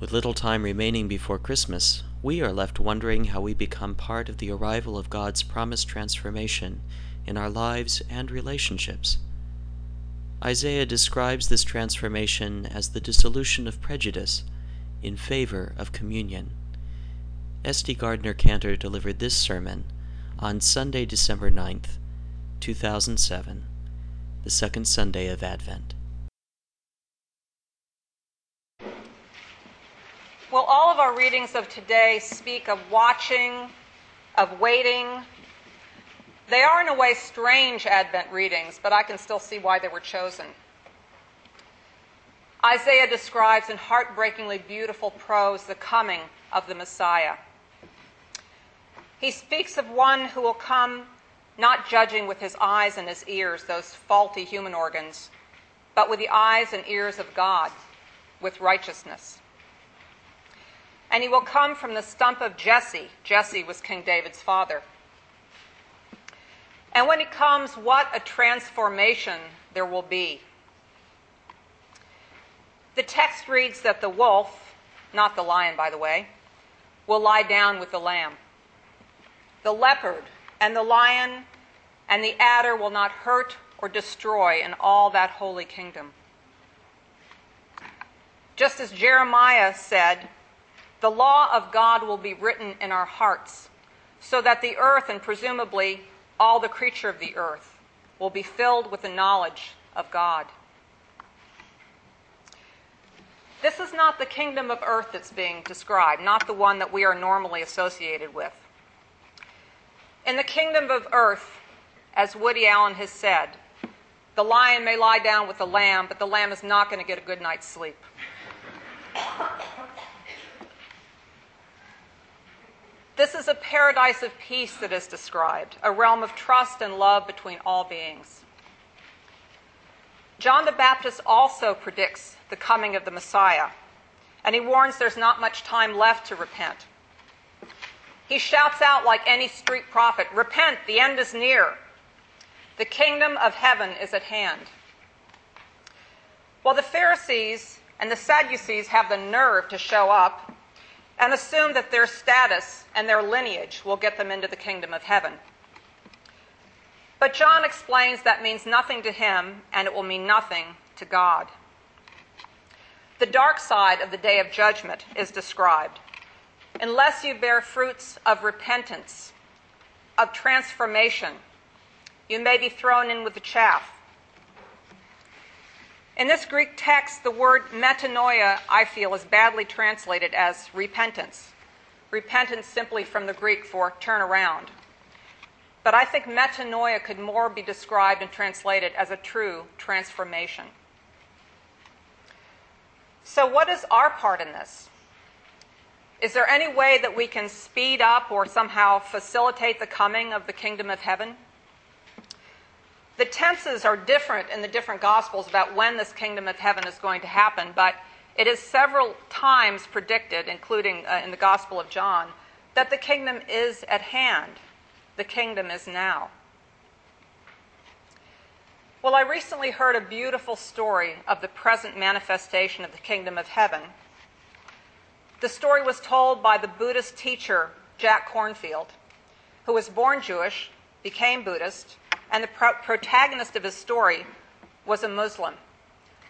With little time remaining before Christmas, we are left wondering how we become part of the arrival of God's promised transformation in our lives and relationships. Isaiah describes this transformation as the dissolution of prejudice in favor of communion. S.D. Gardner Cantor delivered this sermon on Sunday, December 9th, 2007, the second Sunday of Advent. Well, all of our readings of today speak of watching, of waiting. They are, in a way, strange Advent readings, but I can still see why they were chosen. Isaiah describes in heartbreakingly beautiful prose the coming of the Messiah. He speaks of one who will come not judging with his eyes and his ears, those faulty human organs, but with the eyes and ears of God, with righteousness. And he will come from the stump of Jesse. Jesse was King David's father. And when he comes, what a transformation there will be. The text reads that the wolf, not the lion, by the way, will lie down with the lamb. The leopard and the lion and the adder will not hurt or destroy in all that holy kingdom. Just as Jeremiah said, the law of God will be written in our hearts, so that the earth and presumably all the creature of the earth will be filled with the knowledge of God. This is not the kingdom of earth that's being described, not the one that we are normally associated with. In the kingdom of earth, as Woody Allen has said, the lion may lie down with the lamb, but the lamb is not going to get a good night's sleep. This is a paradise of peace that is described, a realm of trust and love between all beings. John the Baptist also predicts the coming of the Messiah, and he warns there's not much time left to repent. He shouts out like any street prophet Repent, the end is near. The kingdom of heaven is at hand. While the Pharisees and the Sadducees have the nerve to show up and assume that their status and their lineage will get them into the kingdom of heaven. But John explains that means nothing to him and it will mean nothing to God. The dark side of the day of judgment is described. Unless you bear fruits of repentance, of transformation, you may be thrown in with the chaff. In this Greek text, the word metanoia, I feel, is badly translated as repentance. Repentance simply from the Greek for turn around. But I think metanoia could more be described and translated as a true transformation. So, what is our part in this? Is there any way that we can speed up or somehow facilitate the coming of the kingdom of heaven? The tenses are different in the different Gospels about when this kingdom of heaven is going to happen, but it is several times predicted, including uh, in the Gospel of John, that the kingdom is at hand. The kingdom is now. Well, I recently heard a beautiful story of the present manifestation of the kingdom of heaven. The story was told by the Buddhist teacher Jack Kornfield, who was born Jewish, became Buddhist, and the pro- protagonist of his story was a Muslim,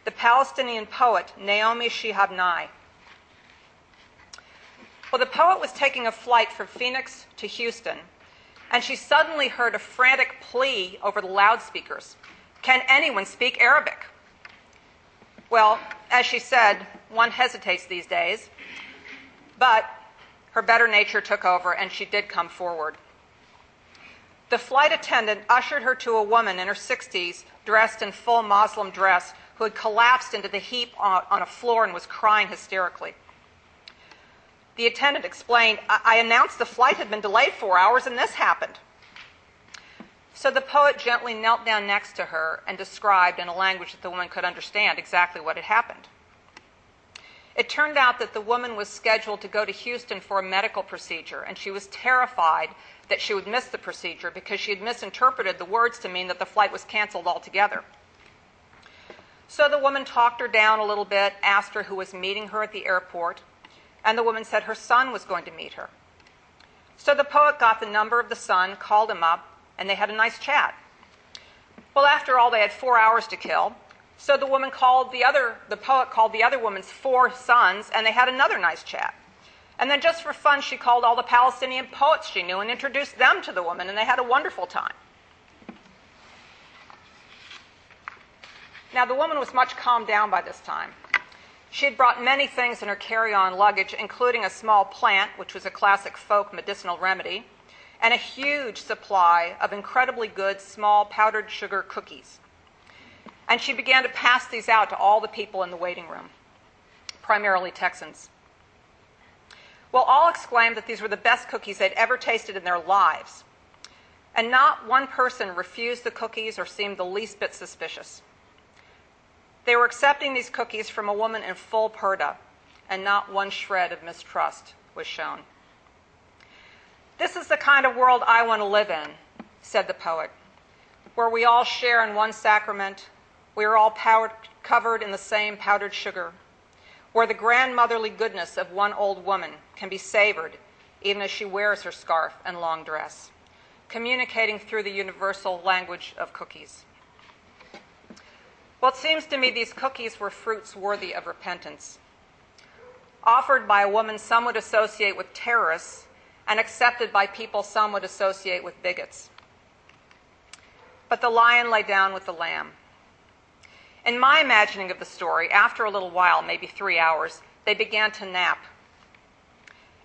the Palestinian poet Naomi Shihab Nye. Well, the poet was taking a flight from Phoenix to Houston, and she suddenly heard a frantic plea over the loudspeakers Can anyone speak Arabic? Well, as she said, one hesitates these days, but her better nature took over, and she did come forward. The flight attendant ushered her to a woman in her 60s, dressed in full Muslim dress, who had collapsed into the heap on, a floor and was crying hysterically. The attendant explained, I-, I announced the flight had been delayed four hours and this happened. So the poet gently knelt down next to her and described in a language that the woman could understand exactly what had happened. It turned out that the woman was scheduled to go to Houston for a medical procedure, and she was terrified that she would miss the procedure because she had misinterpreted the words to mean that the flight was canceled altogether. So the woman talked her down a little bit, asked her who was meeting her at the airport, And the woman said her son was going to meet her. So the poet got the number of the son, called him up, and they had a nice chat. Well, after all, they had four hours to kill. So the woman called the other, the poet called the other woman's four sons, and they had another nice chat. And then, just for fun, she called all the Palestinian poets she knew and introduced them to the woman, and they had a wonderful time. Now, the woman was much calmed down by this time. She had brought many things in her carry on luggage, including a small plant, which was a classic folk medicinal remedy, and a huge supply of incredibly good small powdered sugar cookies. And she began to pass these out to all the people in the waiting room, primarily Texans. Well, all exclaimed that these were the best cookies they'd ever tasted in their lives. And not one person refused the cookies or seemed the least bit suspicious. They were accepting these cookies from a woman in full purdah, and not one shred of mistrust was shown. This is the kind of world I want to live in, said the poet, where we all share in one sacrament, we are all powdered, covered in the same powdered sugar, where the grandmotherly goodness of one old woman can be savored even as she wears her scarf and long dress, communicating through the universal language of cookies. Well, it seems to me these cookies were fruits worthy of repentance, offered by a woman some would associate with terrorists and accepted by people some would associate with bigots. But the lion lay down with the lamb. In my imagining of the story, after a little while, maybe three hours, they began to nap.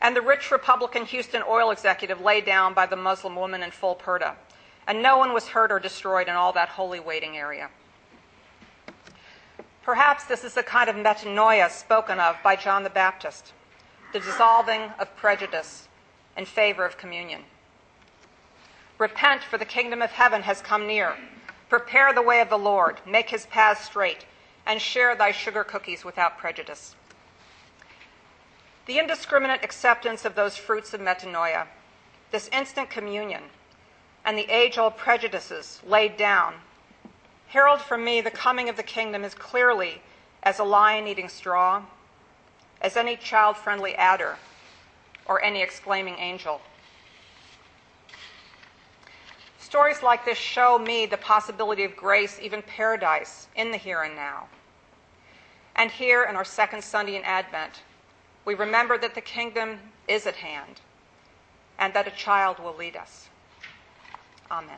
And the rich Republican Houston oil executive lay down by the Muslim woman in full purdah, and no one was hurt or destroyed in all that holy waiting area. Perhaps this is the kind of metanoia spoken of by John the Baptist, the dissolving of prejudice in favor of communion. Repent, for the kingdom of heaven has come near. Prepare the way of the Lord, make his paths straight, and share thy sugar cookies without prejudice. The indiscriminate acceptance of those fruits of metanoia, this instant communion, and the age old prejudices laid down herald for me the coming of the kingdom as clearly as a lion eating straw, as any child friendly adder, or any exclaiming angel. Stories like this show me the possibility of grace, even paradise, in the here and now. And here in our second Sunday in Advent, we remember that the kingdom is at hand and that a child will lead us. Amen.